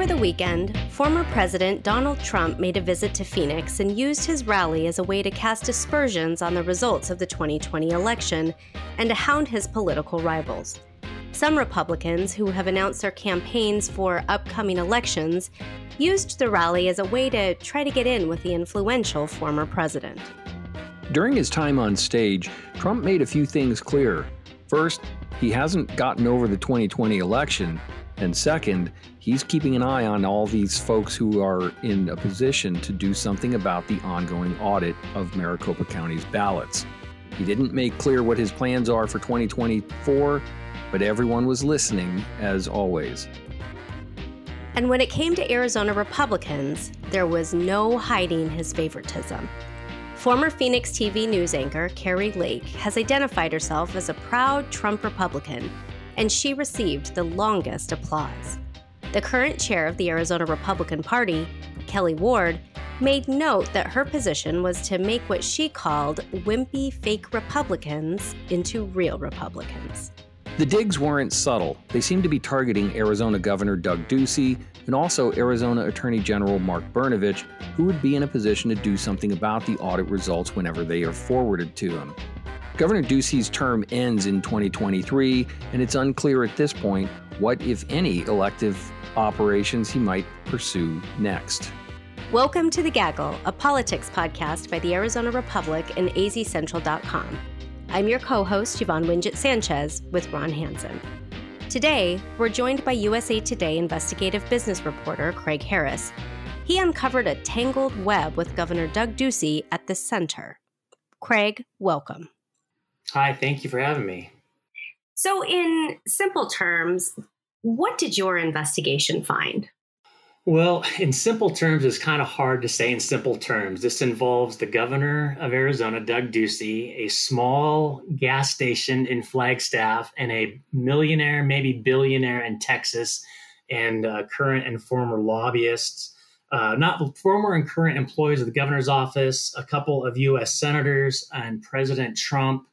Over the weekend, former President Donald Trump made a visit to Phoenix and used his rally as a way to cast aspersions on the results of the 2020 election and to hound his political rivals. Some Republicans who have announced their campaigns for upcoming elections used the rally as a way to try to get in with the influential former president. During his time on stage, Trump made a few things clear. First, he hasn't gotten over the 2020 election. And second, he's keeping an eye on all these folks who are in a position to do something about the ongoing audit of Maricopa County's ballots. He didn't make clear what his plans are for 2024, but everyone was listening as always. And when it came to Arizona Republicans, there was no hiding his favoritism. Former Phoenix TV news anchor Kari Lake has identified herself as a proud Trump Republican, and she received the longest applause. The current chair of the Arizona Republican Party, Kelli Ward, made note that her position was to make what she called wimpy fake Republicans into real Republicans. The digs weren't subtle. They seemed to be targeting Arizona Governor Doug Ducey and also Arizona Attorney General Mark Brnovich, who would be in a position to do something about the audit results whenever they are forwarded to him. Governor Ducey's term ends in 2023, and it's unclear at this point what, if any, elective operations he might pursue next. Welcome to The Gaggle, a politics podcast by the Arizona Republic and azcentral.com. I'm your co host, Yvonne Wingett Sanchez, with Ron Hansen. Today, we're joined by USA Today investigative business reporter Craig Harris. He uncovered a tangled web with Governor Doug Ducey at the center. Craig, welcome. Hi, thank you for having me. So, in simple terms, what did your investigation find? Well, in simple terms, it's kind of hard to say in simple terms. This involves the governor of Arizona, Doug Ducey, a small gas station in Flagstaff, and a millionaire, maybe billionaire in Texas, and uh, current and former lobbyists, uh, not former and current employees of the governor's office, a couple of U.S. senators, and President Trump,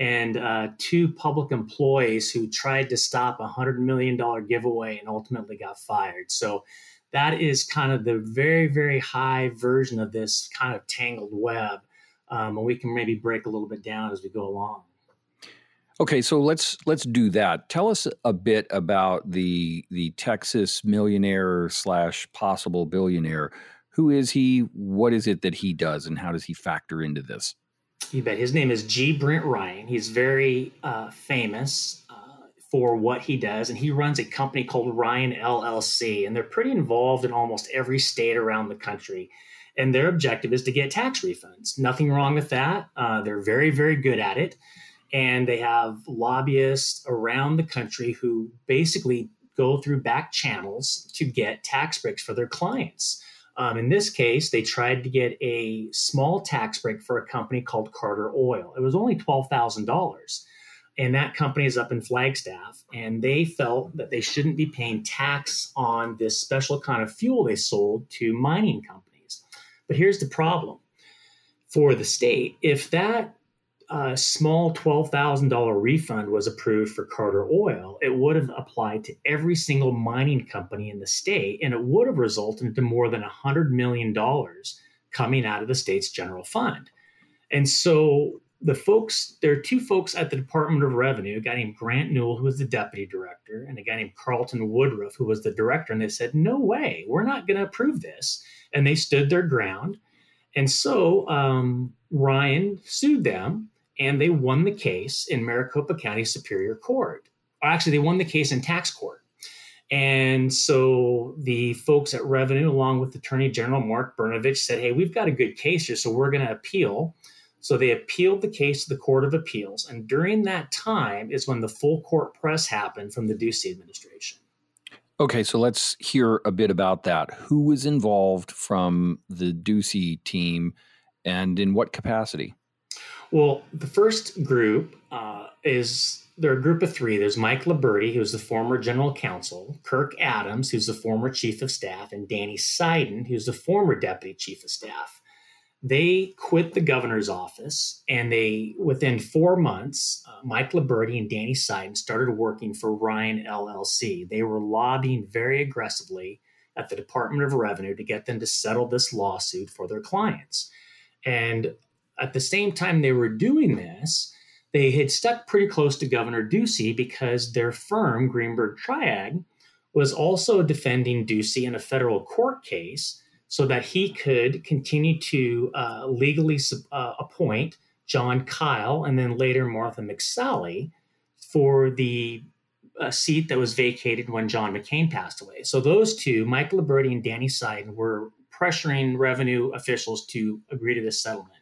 and uh, two public employees who tried to stop a $100 million giveaway and ultimately got fired. So, that is kind of the very, very high version of this kind of tangled web. Um, and we can maybe break a little bit down as we go along. Okay, so let's let's do that. Tell us a bit about the the Texas millionaire slash possible billionaire. Who is he? What is it that he does, and how does he factor into this? You bet. His name is G. Brent Ryan. He's very uh, famous for what he does. And he runs a company called Ryan LLC, and they're pretty involved in almost every state around the country. And their objective is to get tax refunds. Nothing wrong with that. Uh, they're very, very good at it. And they have lobbyists around the country who basically go through back channels to get tax breaks for their clients. Um, in this case, they tried to get a small tax break for a company called Carter Oil. It was only $12,000 and that company is up in Flagstaff, and they felt that they shouldn't be paying tax on this special kind of fuel they sold to mining companies. But here's the problem for the state if that uh, small $12,000 refund was approved for Carter Oil, it would have applied to every single mining company in the state, and it would have resulted into more than $100 million coming out of the state's general fund. And so the folks, there are two folks at the Department of Revenue, a guy named Grant Newell, who was the deputy director, and a guy named Carlton Woodruff, who was the director. And they said, no way, we're not going to approve this. And they stood their ground. And so um, Ryan sued them and they won the case in Maricopa County Superior Court. Actually, they won the case in tax court. And so the folks at Revenue, along with Attorney General Mark Brnovich, said, hey, we've got a good case here, so we're going to appeal so they appealed the case to the Court of Appeals. And during that time is when the full court press happened from the Ducey administration. Okay, so let's hear a bit about that. Who was involved from the Ducey team and in what capacity? Well, the first group uh, is they're a group of three. There's Mike Liburdi, who's the former general counsel, Kirk Adams, who's the former chief of staff, and Danny Seiden, who's the former deputy chief of staff they quit the governor's office and they within four months uh, mike liburdi and danny seiden started working for ryan llc they were lobbying very aggressively at the Department of Revenue to get them to settle this lawsuit for their clients. And at the same time they were doing this, they had stuck pretty close to Governor Ducey because their firm, Greenberg Traurig, was also defending Ducey in a federal court case so that he could continue to uh, legally uh, appoint Jon Kyl and then later Martha McSally for the uh, seat that was vacated when John McCain passed away. So those two, Mike Liburdi and Danny Seiden, were pressuring revenue officials to agree to this settlement.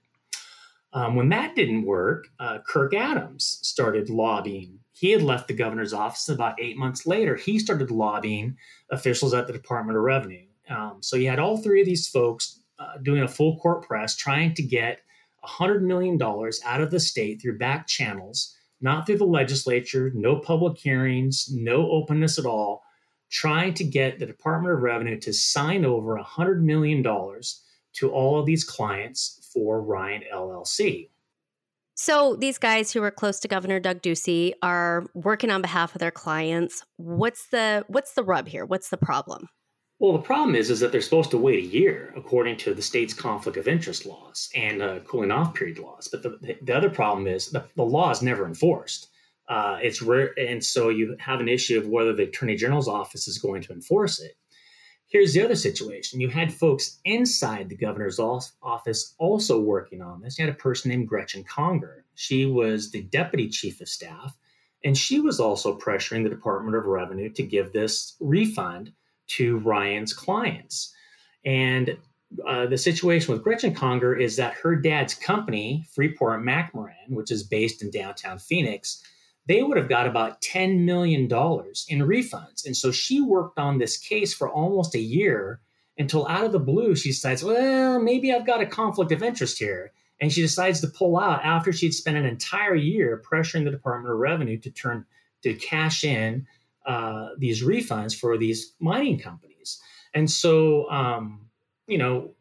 Um, when that didn't work, uh, Kirk Adams started lobbying. He had left the governor's office about eight months later. He started lobbying officials at the Department of Revenue. Um, so you had all three of these folks uh, doing a full court press, trying to get $100 million out of the state through back channels, not through the legislature, no public hearings, no openness at all, trying to get the Department of Revenue to sign over $100 million to all of these clients for Ryan LLC. So these guys who are close to Governor Doug Ducey are working on behalf of their clients. What's the what's the rub here? What's the problem? Well, the problem is is that they're supposed to wait a year according to the state's conflict of interest laws and uh, cooling off period laws. But the, the other problem is the, the law is never enforced. Uh, it's rare, and so you have an issue of whether the attorney general's office is going to enforce it. Here's the other situation. You had folks inside the governor's office also working on this. You had a person named Gretchen Conger. She was the deputy chief of staff, and she was also pressuring the Department of Revenue to give this refund to Ryan's clients. And uh, the situation with Gretchen Conger is that her dad's company, Freeport McMoRan, which is based in downtown Phoenix, they would have got about $10 million in refunds. And so she worked on this case for almost a year until out of the blue, she decides, well, maybe I've got a conflict of interest here. And she decides to pull out after she'd spent an entire year pressuring the Department of Revenue to turn to cash in uh, these refunds for these mining companies. And so, um, you know,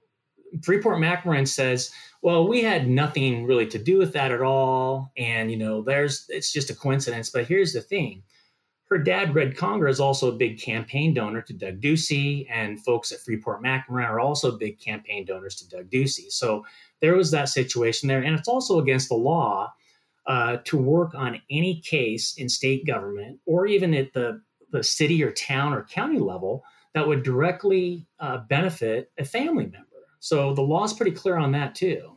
Freeport McMoRan says, well, we had nothing really to do with that at all. And, you know, there's, it's just a coincidence. But here's the thing her dad, Red Conger, is also a big campaign donor to Doug Ducey, and folks at Freeport McMoRan are also big campaign donors to Doug Ducey. So there was that situation there. And it's also against the law uh, to work on any case in state government or even at the, the city or town or county level that would directly uh, benefit a family member. So the law is pretty clear on that too.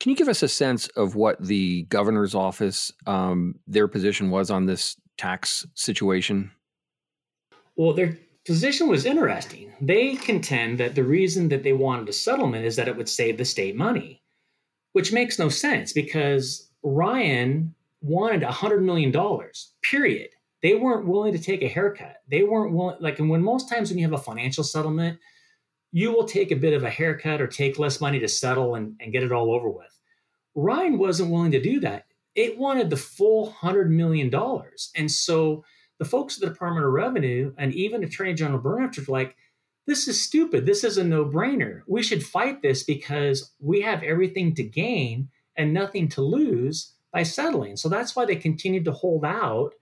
Can you give us a sense of what the governor's office, um, their position was on this tax situation? Well, their position was interesting. They contend that the reason that they wanted a settlement is that it would save the state money, which makes no sense because Ryan wanted $100 million, period. They weren't willing to take a haircut. They weren't willing, like, and when most times when you have a financial settlement, you will take a bit of a haircut or take less money to settle and, and get it all over with. Ryan wasn't willing to do that. It wanted the full $100 million. And so the folks at the Department of Revenue and even Attorney General Brnovich were like, this is stupid. This is a no brainer. We should fight this because we have everything to gain and nothing to lose by settling. So that's why they continued to hold out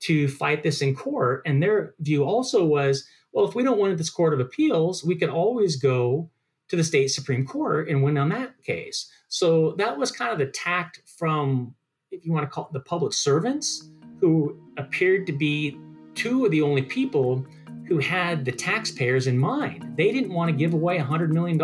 to fight this in court. And their view also was well, if we don't win at this Court of Appeals, we can always go to the state Supreme Court and win on that case. So that was kind of the tact from, if you want to call it the public servants, who appeared to be two of the only people who had the taxpayers in mind. They didn't want to give away $100 million.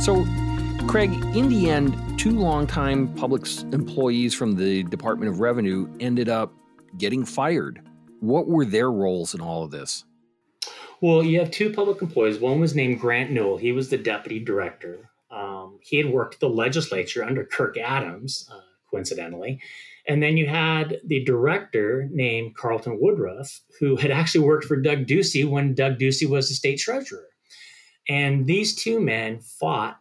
So Craig, in the end, two longtime public employees from the Department of Revenue ended up getting fired. What were their roles in all of this? Well, you have two public employees. One was named Grant Newell. He was the deputy director. Um, he had worked at the legislature under Kirk Adams, uh, coincidentally. And then you had the director named Carlton Woodruff, who had actually worked for Doug Ducey when Doug Ducey was the state treasurer. And these two men fought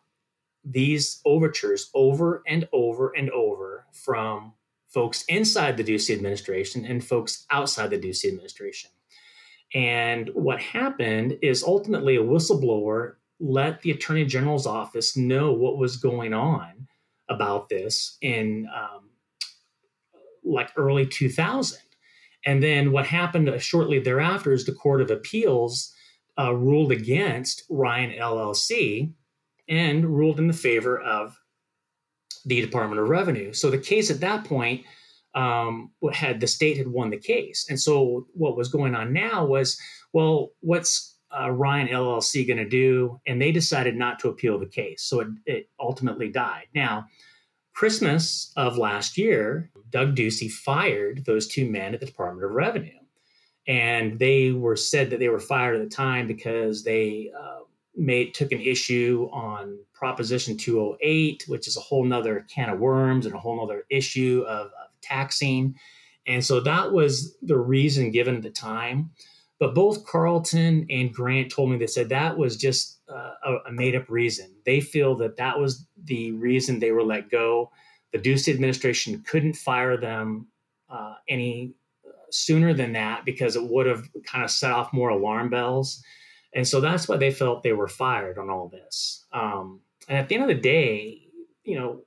these overtures over and over and over from folks inside the Ducey administration and folks outside the Ducey administration. And what happened is ultimately a whistleblower let the attorney general's office know what was going on about this in um, like early 2000. And then what happened shortly thereafter is the Court of Appeals uh, ruled against Ryan LLC and ruled in the favor of the Department of Revenue. So the case at that point um, had the state had won the case, and so what was going on now was, well, what's uh, Ryan LLC going to do? And they decided not to appeal the case, so it, it ultimately died. Now, Christmas of last year, Doug Ducey fired those two men at the Department of Revenue, and they were said that they were fired at the time because they uh, made took an issue on Proposition 208, which is a whole nother can of worms and a whole nother issue of, of taxing. And so that was the reason given at the time. But both Carlton and Grant told me they said that was just uh, a, a made up reason. They feel that that was the reason they were let go. The Ducey administration couldn't fire them uh, any uh, sooner than that because it would have kind of set off more alarm bells. And so that's why they felt they were fired on all this. Um, and at the end of the day, you know,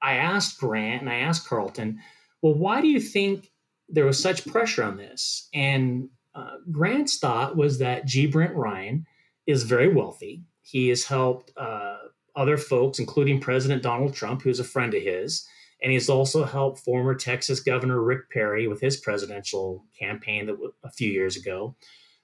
I asked Grant and I asked Carlton, well, why do you think there was such pressure on this? And uh, Grant's thought was that G. Brent Ryan is very wealthy. He has helped uh, other folks, including President Donald Trump, who's a friend of his. And he's also helped former Texas Governor Rick Perry with his presidential campaign that a few years ago.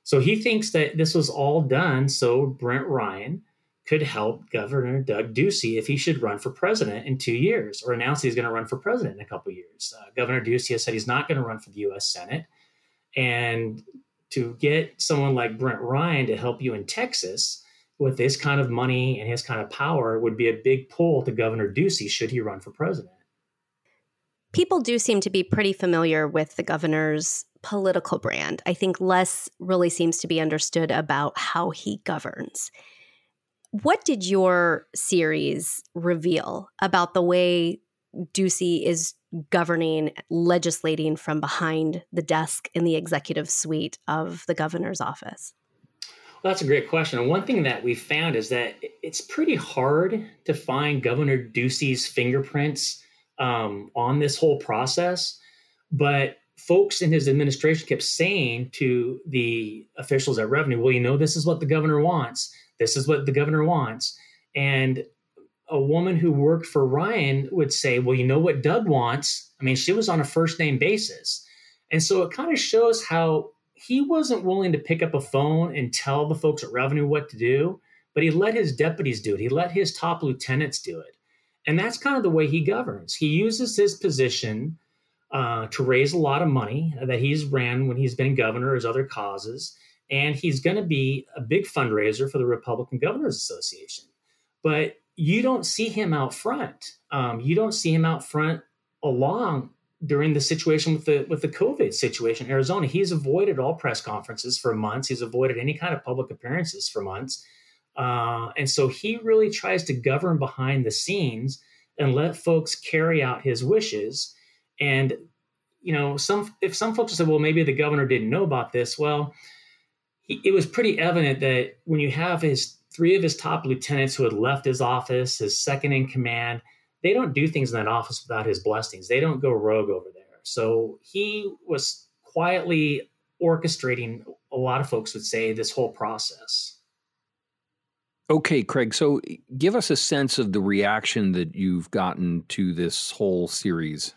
So he thinks that this was all done so Brent Ryan could help Governor Doug Ducey if he should run for president in two years or announce he's going to run for president in a couple years. Uh, Governor Ducey has said he's not going to run for the U.S. Senate. And to get someone like Brent Ryan to help you in Texas with this kind of money and his kind of power would be a big pull to Governor Ducey should he run for president. People do seem to be pretty familiar with the governor's political brand. I think less really seems to be understood about how he governs. What did your series reveal about the way Ducey is governing, legislating from behind the desk in the executive suite of the governor's office? Well, that's a great question. And one thing that we found is that it's pretty hard to find Governor Ducey's fingerprints um, on this whole process. But folks in his administration kept saying to the officials at Revenue, well, you know, this is what the governor wants. This is what the governor wants. And a woman who worked for Ryan would say, well, you know what Doug wants? I mean, she was on a first name basis. And so it kind of shows how he wasn't willing to pick up a phone and tell the folks at Revenue what to do, but he let his deputies do it. He let his top lieutenants do it. And that's kind of the way he governs. He uses his position uh, to raise a lot of money that he's ran when he's been governor as other causes. And he's going to be a big fundraiser for the Republican Governors Association. But you don't see him out front. Um, you don't see him out front along during the situation with the with the COVID situation in Arizona. He's avoided all press conferences for months. He's avoided any kind of public appearances for months. Uh, and so he really tries to govern behind the scenes and let folks carry out his wishes. And you know, some if some folks say, well, maybe the governor didn't know about this. Well, he, it was pretty evident that when you have his three of his top lieutenants who had left his office, his second in command, they don't do things in that office without his blessings. They don't go rogue over there. So he was quietly orchestrating, a lot of folks would say, this whole process. Okay, Craig. So give us a sense of the reaction that you've gotten to this whole series.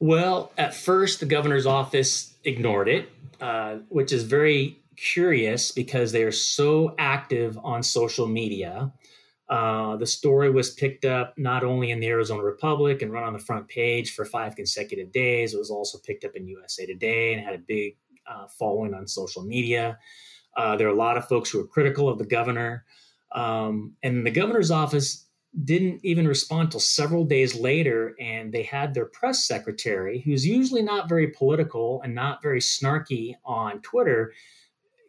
Well, at first, the governor's office ignored it, uh, which is very curious because they are so active on social media. Uh, the story was picked up not only in the Arizona Republic and run on the front page for five consecutive days, it was also picked up in USA Today and had a big uh, following on social media. Uh, there are a lot of folks who are critical of the governor. Um, and the governor's office didn't even respond until several days later. And they had their press secretary, who's usually not very political and not very snarky on Twitter,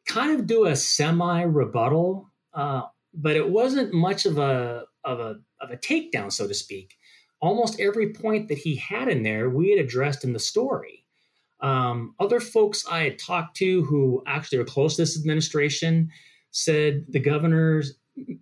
kind of do a semi rebuttal, uh, but it wasn't much of a, of, a, of a takedown, so to speak. Almost every point that he had in there, we had addressed in the story. Um, other folks I had talked to who actually were close to this administration said the governor's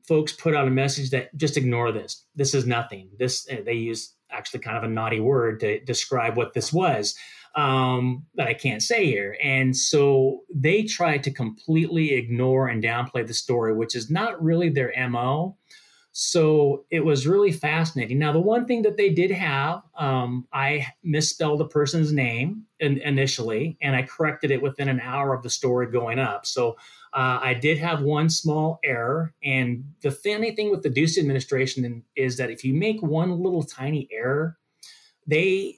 folks put out a message that just ignore this. This is nothing. This they use actually kind of a naughty word to describe what this was um, that I can't say here. And so they tried to completely ignore and downplay the story, which is not really their MO. So it was really fascinating. Now, the one thing that they did have, um, I misspelled a person's name in, initially, and I corrected it within an hour of the story going up. So uh, I did have one small error. And the funny thing with the Ducey administration is that if you make one little tiny error, they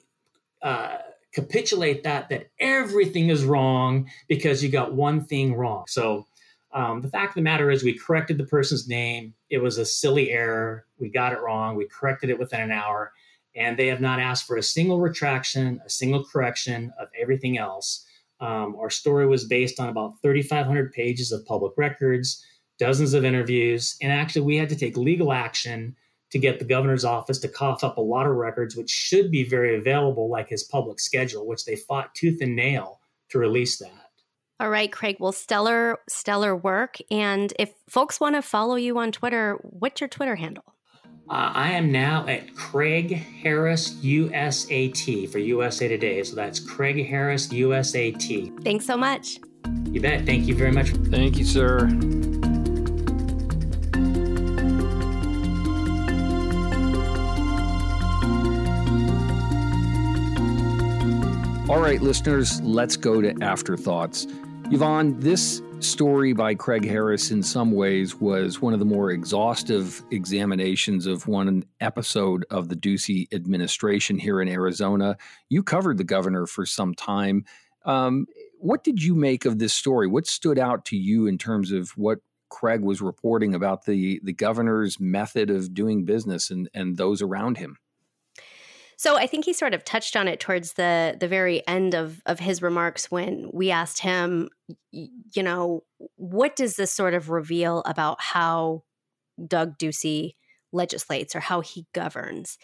uh, capitulate that that everything is wrong because you got one thing wrong. So um, the fact of the matter is, we corrected the person's name. It was a silly error. We got it wrong. We corrected it within an hour. And they have not asked for a single retraction, a single correction of everything else. Um, our story was based on about 3,500 pages of public records, dozens of interviews, and actually, we had to take legal action to get the governor's office to cough up a lot of records, which should be very available, like his public schedule, which they fought tooth and nail to release that. All right, Craig. Well, stellar, stellar work. And if folks want to follow you on Twitter, what's your Twitter handle? Uh, I am now at Craig Harris USAT for USA Today. So that's Craig Harris USAT. Thanks so much. You bet. Thank you very much. Thank you, sir. All right, listeners, let's go to afterthoughts. Yvonne, this story by Craig Harris, in some ways, was one of the more exhaustive examinations of one episode of the Ducey administration here in Arizona. You covered the governor for some time. Um, what did you make of this story? What stood out to you in terms of what Craig was reporting about the, the governor's method of doing business and, and those around him? So I think he sort of touched on it towards the the very end of of his remarks when we asked him, you know, what does this sort of reveal about how Doug Ducey legislates or how he governs?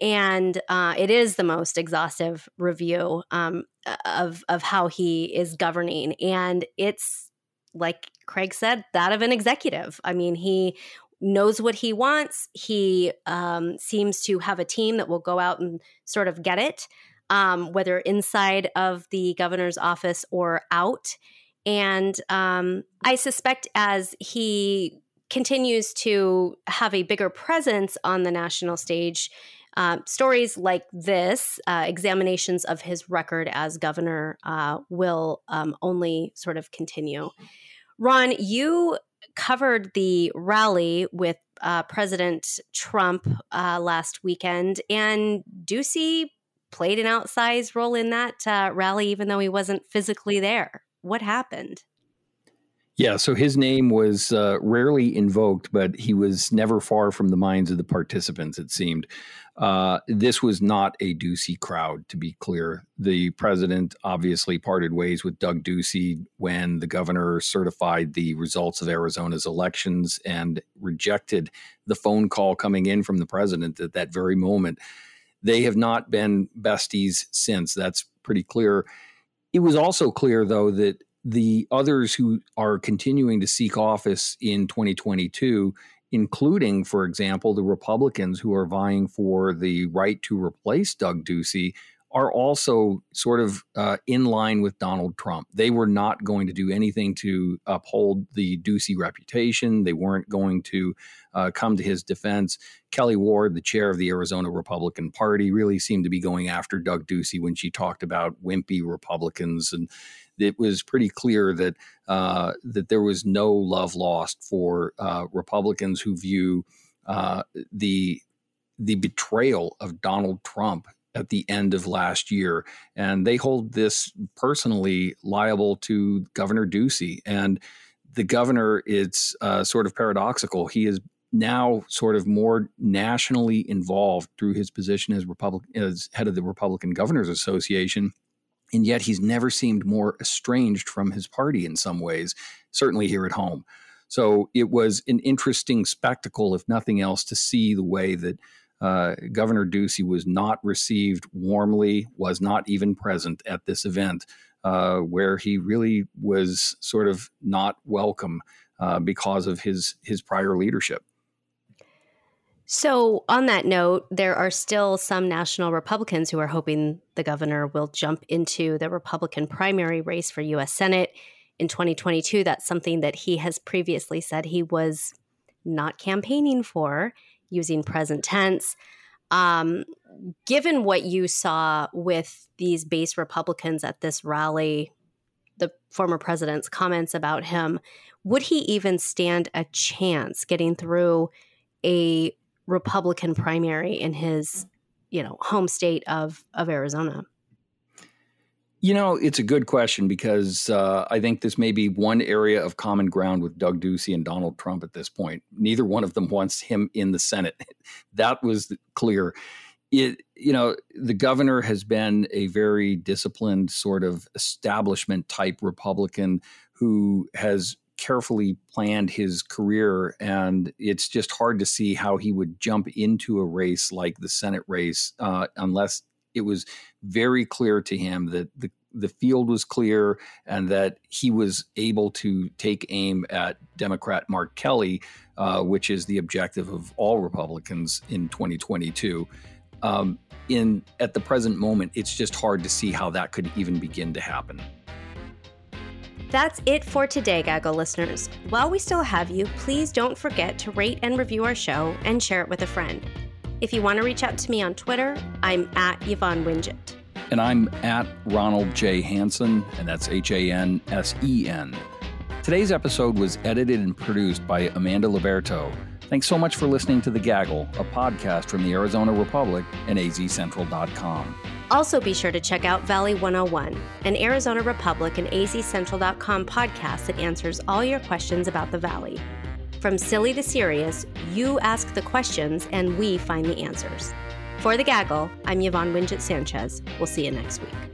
And uh, it is the most exhaustive review um, of of how he is governing, and it's like Craig said, that of an executive. I mean, he knows what he wants. He um, seems to have a team that will go out and sort of get it, um, whether inside of the governor's office or out. And um, I suspect as he continues to have a bigger presence on the national stage, uh, stories like this, uh, examinations of his record as governor, uh, will um, only sort of continue. Ron, you covered the rally with uh, President Trump uh, last weekend, and Ducey played an outsized role in that uh, rally, even though he wasn't physically there. What happened? Yeah, so his name was uh, rarely invoked, but he was never far from the minds of the participants, it seemed. Uh, this was not a Ducey crowd, to be clear. The president obviously parted ways with Doug Ducey when the governor certified the results of Arizona's elections and rejected the phone call coming in from the president at that very moment. They have not been besties since. That's pretty clear. It was also clear, though, that the others who are continuing to seek office in 2022, including, for example, the Republicans who are vying for the right to replace Doug Ducey, are also sort of uh, in line with Donald Trump. They were not going to do anything to uphold the Ducey reputation. They weren't going to uh, come to his defense. Kelli Ward, the chair of the Arizona Republican Party, really seemed to be going after Doug Ducey when she talked about wimpy Republicans and it was pretty clear that uh, that there was no love lost for uh, Republicans who view uh, the the betrayal of Donald Trump at the end of last year, and they hold this personally liable to Governor Ducey and the governor. It's uh, sort of paradoxical. He is now sort of more nationally involved through his position as Republic as head of the Republican Governors Association and yet he's never seemed more estranged from his party in some ways, certainly here at home. So it was an interesting spectacle, if nothing else, to see the way that uh, Governor Ducey was not received warmly, was not even present at this event, uh, where he really was sort of not welcome uh, because of his his prior leadership. So, on that note, there are still some national Republicans who are hoping the governor will jump into the Republican primary race for U.S. Senate in 2022. That's something that he has previously said he was not campaigning for, using present tense. Um, given what you saw with these base Republicans at this rally, the former president's comments about him, would he even stand a chance getting through a Republican primary in his, you know, home state of of Arizona? You know, it's a good question because uh, I think this may be one area of common ground with Doug Ducey and Donald Trump at this point. Neither one of them wants him in the Senate. that was clear. It, you know, the governor has been a very disciplined sort of establishment type Republican who has carefully planned his career, and it's just hard to see how he would jump into a race like the Senate race uh, unless it was very clear to him that the the field was clear and that he was able to take aim at Democrat Mark Kelly, uh, which is the objective of all Republicans in 2022. Um, in at the present moment, it's just hard to see how that could even begin to happen. That's it for today, Gaggle listeners. While we still have you, please don't forget to rate and review our show and share it with a friend. If you want to reach out to me on Twitter, I'm at Yvonne Wingett. And I'm at Ronald J. Hansen, and that's H A N S E N. Today's episode was edited and produced by Amanda Liberto. Thanks so much for listening to The Gaggle, a podcast from the Arizona Republic and azcentral.com. Also, be sure to check out Valley 101, an Arizona Republic and azcentral.com podcast that answers all your questions about the Valley. From silly to serious, you ask the questions and we find the answers. For The Gaggle, I'm Yvonne Wingett Sanchez. We'll see you next week.